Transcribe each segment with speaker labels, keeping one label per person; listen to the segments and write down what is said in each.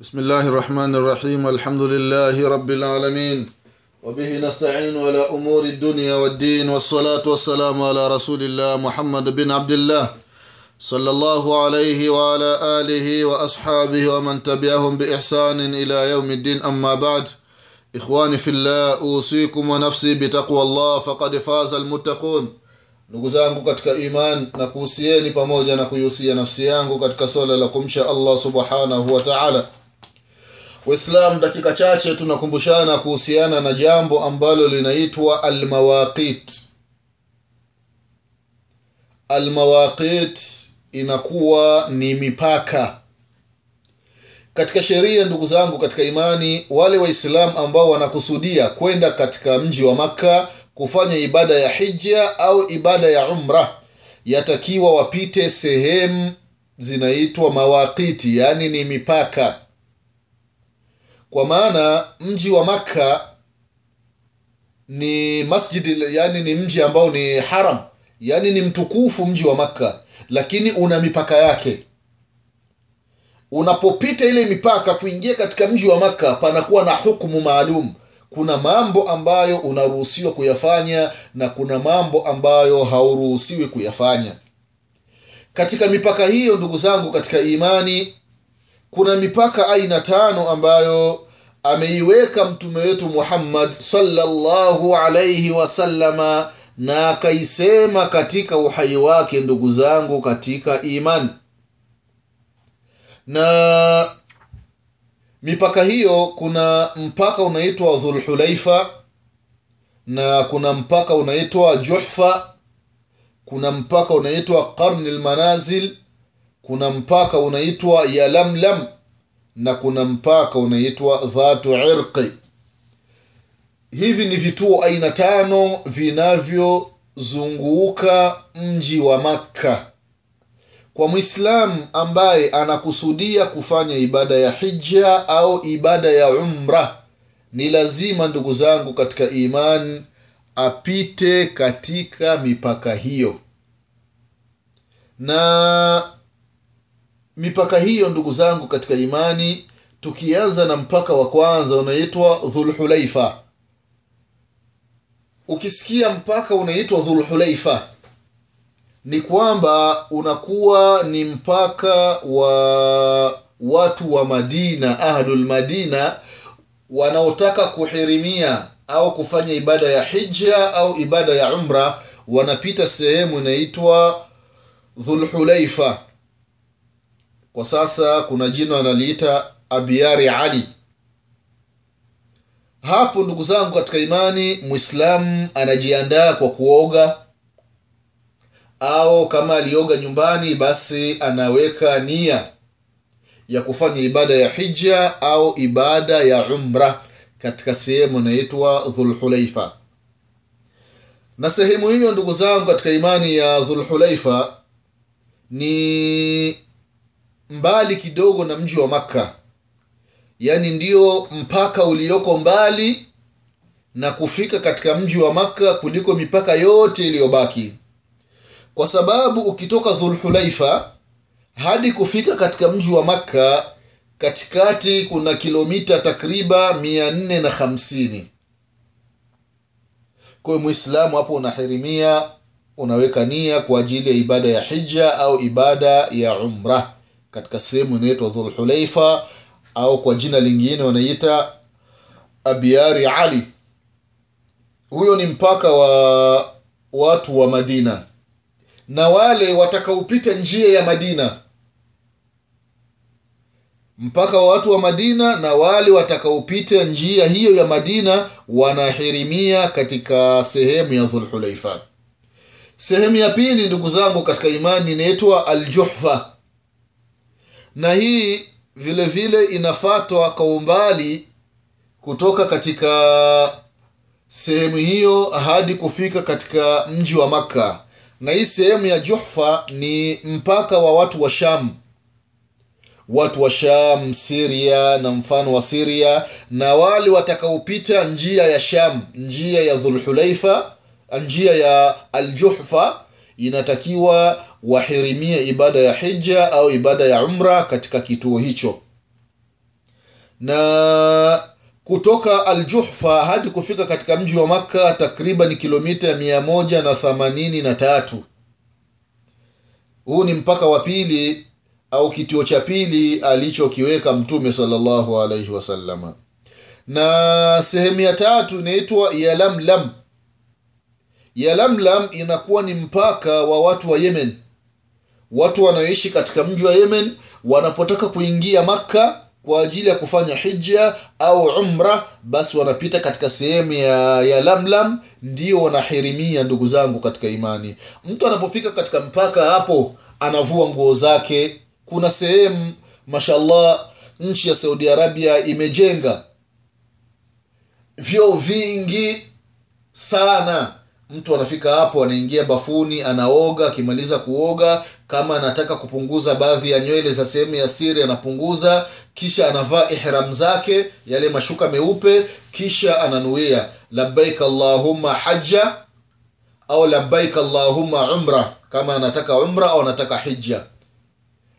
Speaker 1: بسم الله الرحمن الرحيم الحمد لله رب العالمين وبه نستعين على أمور الدنيا والدين والصلاة والسلام على رسول الله محمد بن عبد الله صلى الله عليه وعلى آله وأصحابه ومن تبعهم بإحسان إلى يوم الدين أما بعد إخواني في الله أوصيكم ونفسي بتقوى الله فقد فاز المتقون ndugu zangu katika iman na kuhusieni pamoja na kuihusia kumsha allah subhanahu wa taala. Waislam dakika chache tunakumbushana kuhusiana na jambo ambalo linaitwa almawaqit. Almawaqit inakuwa ni mipaka. Katika sheria ndugu zangu katika imani wale waislam ambao wanakusudia kwenda katika mji wa makka kufanya ibada ya hija au ibada ya umra yatakiwa wapite sehemu zinaitwa mawaqiti yaani ni mipaka kwa maana mji wa makka ni masjid yani ni mji ambao ni haram. Yani ni mtukufu mji wa makka lakini una mipaka yake. Unapopita ile mipaka kuingia katika mji wa makka panakuwa na hukumu maalum. Kuna mambo ambayo unaruhusiwa kuyafanya na kuna mambo ambayo hauruhusiwi kuyafanya. Katika mipaka hiyo ndugu zangu katika imani kuna mipaka aina tano ambayo ameiweka mtume wetu muhammad sallallahu alaihi wasallama na akaisema katika uhai wake ndugu zangu katika imani na mipaka hiyo kuna mpaka unaitwa dhulhulaifa na kuna mpaka unaitwa juhfa kuna mpaka unaitwa qarni lmanazil kuna mpaka unaitwa yalamlam na kuna mpaka unaitwa dhatu irqi. Hivi ni vituo aina tano vinavyozunguka mji wa makka. Kwa mwislamu ambaye anakusudia kufanya ibada ya hija au ibada ya umra ni lazima ndugu zangu katika iman apite katika mipaka hiyo. Na mipaka hiyo ndugu zangu katika imani tukianza na mpaka wa kwanza unaitwa dhulhulaifa ukisikia mpaka unaitwa dhulhulaifa ni kwamba unakuwa ni mpaka wa watu wa madina ahlul madina wanaotaka kuhirimia au kufanya ibada ya hija au ibada ya umra wanapita sehemu inaitwa dhulhulaifa kwa sasa kuna jina wanaliita abiari ali. Hapo ndugu zangu katika imani mwislamu anajiandaa kwa kuoga. Au kama alioga nyumbani basi anaweka nia ya kufanya ibada ya hija au ibada ya umra katika sehemu inaitwa dhulhulaifa. Na sehemu hiyo ndugu zangu katika imani ya dhulhulaifa ni mbali kidogo na mji wa makka. Yaani ndio mpaka ulioko mbali na kufika katika mji wa makka kuliko mipaka yote iliyobaki. Kwa sababu ukitoka dhulhulaifa hadi kufika katika mji wa makka katikati kuna kilomita takriban mia nne na hamsini. Kwayo mwislamu hapo unahirimia unaweka nia kwa ajili ya ibada ya hija au ibada ya umra katika sehemu inaitwa dhulhulaifa au kwa jina lingine wanaita abiari ali. Huyo ni mpaka wa watu wa madina. Na wale watakaopita njia ya madina. Mpaka wa watu wa madina na wale watakaopita njia hiyo ya madina wanahirimia katika sehemu ya dhulhulaifa sehemu ya pili ndugu zangu katika imani inaitwa aljuhfa na hii vile vile inafatwa kwa umbali kutoka katika sehemu hiyo hadi kufika katika mji wa makka. Na hii sehemu ya juhfa ni mpaka wa watu wa sham. Watu wa sham siria na mfano wa siria na wale watakaopita njia ya sham njia ya dhulhulaifa njia ya aljuhfa inatakiwa wahirimie ibada ya hija au ibada ya umra katika kituo hicho. Na kutoka aljuhfa hadi kufika katika mji wa makka takriban kilomita mia moja na themanini na tatu. Huu ni mpaka wa pili au kituo cha pili alichokiweka mtume salllahu alaihi wasalama na sehemu ya tatu inaitwa yalamlam. Yalamlam inakuwa ni mpaka wa watu wa yemen watu wanaoishi katika mji wa yemen wanapotaka kuingia makka kwa ajili ya kufanya hija au umra basi wanapita katika sehemu ya, ya lamlam ndio wanahirimia ndugu zangu katika imani. Mtu anapofika katika mpaka hapo anavua nguo zake. Kuna sehemu mashallah nchi ya saudi arabia imejenga vyoo vingi sana mtu anafika hapo anaingia bafuni anaoga akimaliza kuoga kama anataka kupunguza baadhi ya nywele za sehemu ya siri anapunguza kisha anavaa ihram zake yale mashuka meupe kisha ananuia labbaik allahumma haja au labbaik allahumma umra kama anataka umra au anataka hija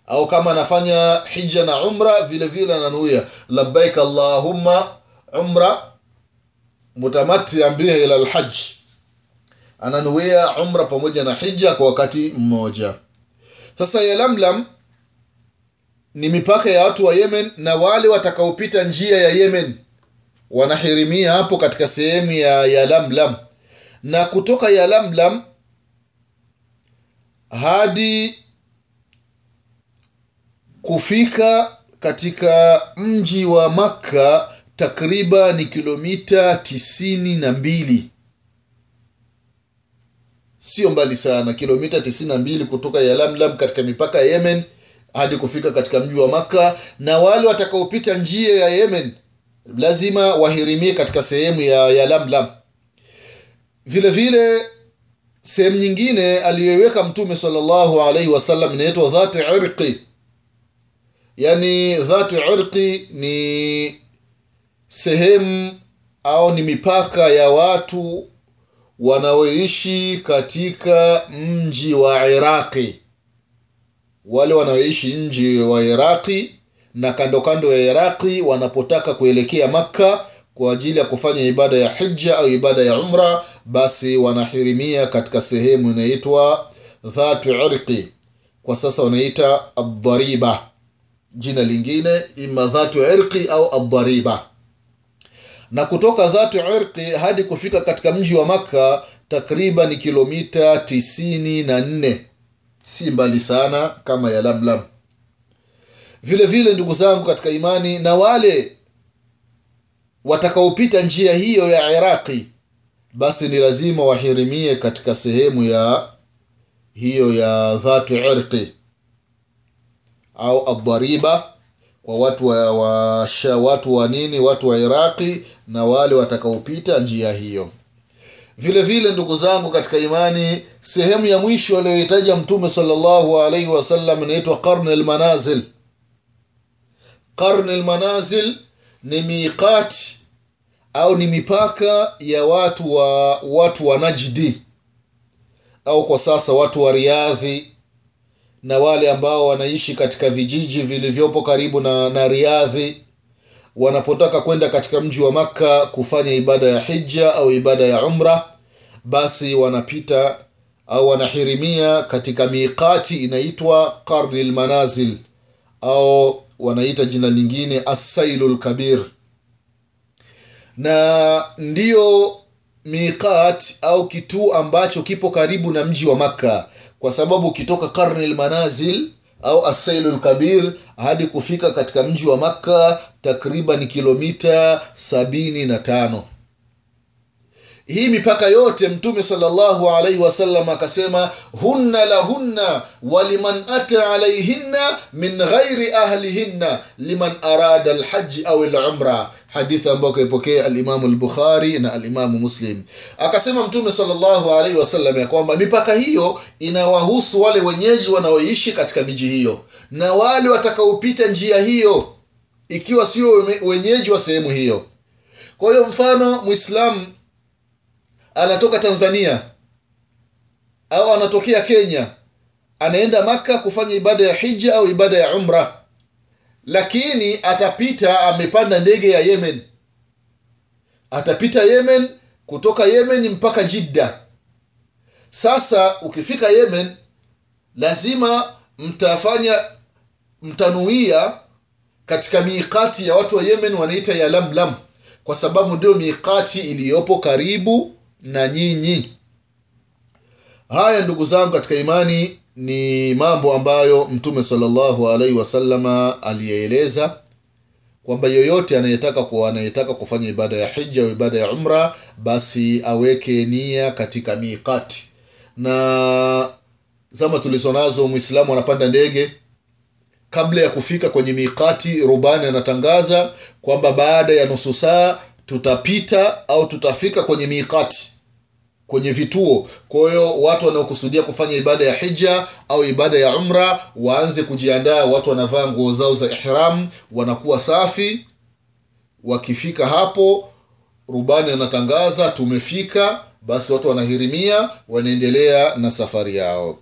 Speaker 1: au kama anafanya hija na umra vile vile ananuia labbaik allahumma umra mutamatian biha ila lhaji ananuia umra pamoja na hija kwa wakati mmoja. Sasa yalamlam ni mipaka ya watu wa yemen na wale watakaopita njia ya yemen wanahirimia hapo katika sehemu ya yalamlam na kutoka yalamlam hadi kufika katika mji wa makka takriban kilomita tisini na mbili sio mbali sana kilomita 92 kutoka yalamlam katika mipaka ya yemen hadi kufika katika mji wa makka. Na wale watakaopita njia ya yemen lazima wahirimie katika sehemu ya yalamlam vile vile sehemu nyingine aliyoiweka mtume salllahu alaihi wasallam inaitwa dhatu irqi. Yani dhatu irqi ni sehemu au ni mipaka ya watu wanaoishi katika mji wa iraqi. Wale wanaoishi mji wa iraqi na kando kando ya iraqi wanapotaka kuelekea makka kwa ajili ya kufanya ibada ya hija au ibada ya umra basi wanahirimia katika sehemu inaitwa dhatu irqi kwa sasa wanaita adhariba jina lingine ima dhatu irqi au adhariba na kutoka dhatu irqi hadi kufika katika mji wa makka takriban kilomita tisini na nne. Si mbali sana kama ya lamlam. Vile vile ndugu zangu katika imani na wale watakaopita njia hiyo ya iraqi basi ni lazima wahirimie katika sehemu ya hiyo ya dhatu irqi au adhariba kwa watu wa, wa sha, watu wa nini watu wa iraqi na wale watakaopita njia hiyo. Vile vile ndugu zangu katika imani sehemu ya mwisho aliyohitaja mtume salllahu alaihi wasallam inaitwa qarn lmanazil qarni lmanazil ni miqati au ni mipaka ya watu wa watu wa najdi au kwa sasa watu wa riadhi na wale ambao wanaishi katika vijiji vilivyopo karibu na, na riadhi wanapotaka kwenda katika mji wa makka kufanya ibada ya hija au ibada ya umra basi wanapita au wanahirimia katika miqati inaitwa qarni lmanazil au wanaita jina lingine assailu lkabir na ndiyo miqat au kituo ambacho kipo karibu na mji wa makka kwa sababu ukitoka karni lmanazil au asailu lkabir hadi kufika katika mji wa makka takriban kilomita sabini na tano hii mipaka yote mtume salllahu alaihi wasallam akasema hunna lahunna waliman ata alaihinna min ghairi ahlihinna liman arada lhaji au lumra hadithi ambayo kaipokea alimamu lbukhari na alimamu muslim. Akasema mtume salllahu alaihi wasallam ya kwamba mipaka hiyo inawahusu wale wenyeji wanaoishi katika miji hiyo na wale watakaopita njia hiyo ikiwa sio wenyeji wa sehemu hiyo. Kwa hiyo mfano mwislamu anatoka tanzania au anatokea kenya anaenda maka kufanya ibada ya hija au ibada ya umra. Lakini atapita amepanda ndege ya yemen. Atapita yemen kutoka yemen mpaka jidda. Sasa ukifika yemen lazima mtafanya mtanuia katika miikati ya watu wa yemen wanaita ya lamlam kwa sababu ndio miikati iliyopo karibu na nyinyi. Haya ndugu zangu katika imani ni mambo ambayo mtume salllahu alaihi wasallama aliyeeleza kwamba yoyote anayetaka ku anayetaka kufanya ibada ya hija au ibada ya umra basi aweke nia katika miqati. Na zama tulizo nazo mwislamu anapanda ndege kabla ya kufika kwenye miqati rubani anatangaza kwamba baada ya nusu saa tutapita au tutafika kwenye miqati kwenye vituo. Kwa hiyo watu wanaokusudia kufanya ibada ya hija au ibada ya umra waanze kujiandaa. Watu wanavaa nguo zao za ihram wanakuwa safi. Wakifika hapo rubani anatangaza tumefika basi watu wanahirimia wanaendelea na safari yao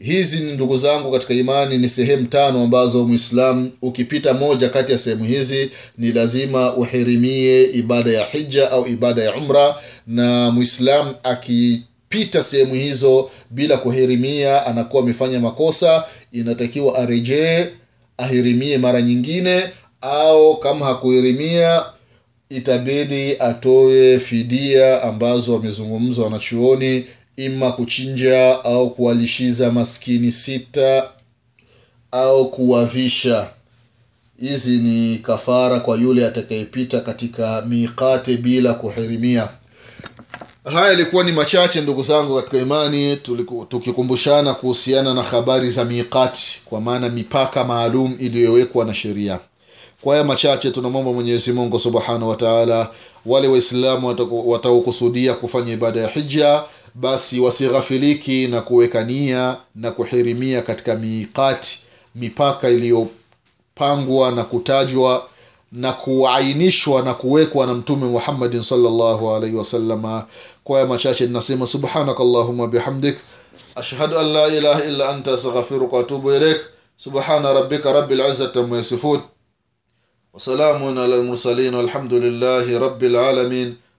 Speaker 1: hizi ni ndugu zangu katika imani ni sehemu tano ambazo mwislam ukipita moja kati ya sehemu hizi ni lazima uhirimie ibada ya hija au ibada ya umra. Na mwislam akipita sehemu hizo bila kuhirimia anakuwa amefanya makosa. Inatakiwa arejee ahirimie mara nyingine au kama hakuhirimia itabidi atoe fidia ambazo wamezungumzwa wanachuoni ima kuchinja au kuwalishiza maskini sita au kuwavisha. Hizi ni kafara kwa yule atakayepita katika miqate bila kuhirimia. Haya ilikuwa ni machache ndugu zangu katika imani. Tukikumbushana kuhusiana na habari za miqati kwa maana mipaka maalum iliyowekwa na sheria. Kwa haya machache tunamwomba mwenyezi mungu subhanahu wa wale waislamu wataokusudia kufanya ibada ya hija basi wasighafiliki na kuweka nia na kuhirimia katika miqati mipaka iliyopangwa na kutajwa na kuainishwa na kuwekwa na mtume muhammadin salllahu alaihi wasalama kwa haya machache ninasema subhanaka allahuma bihamdik ashhadu an la ilaha illa anta astaghfiruka waatubu ilaik subhana rabbika rabi lizati ama yasifun وسلام على المرسلين والحمد لله رب العالمين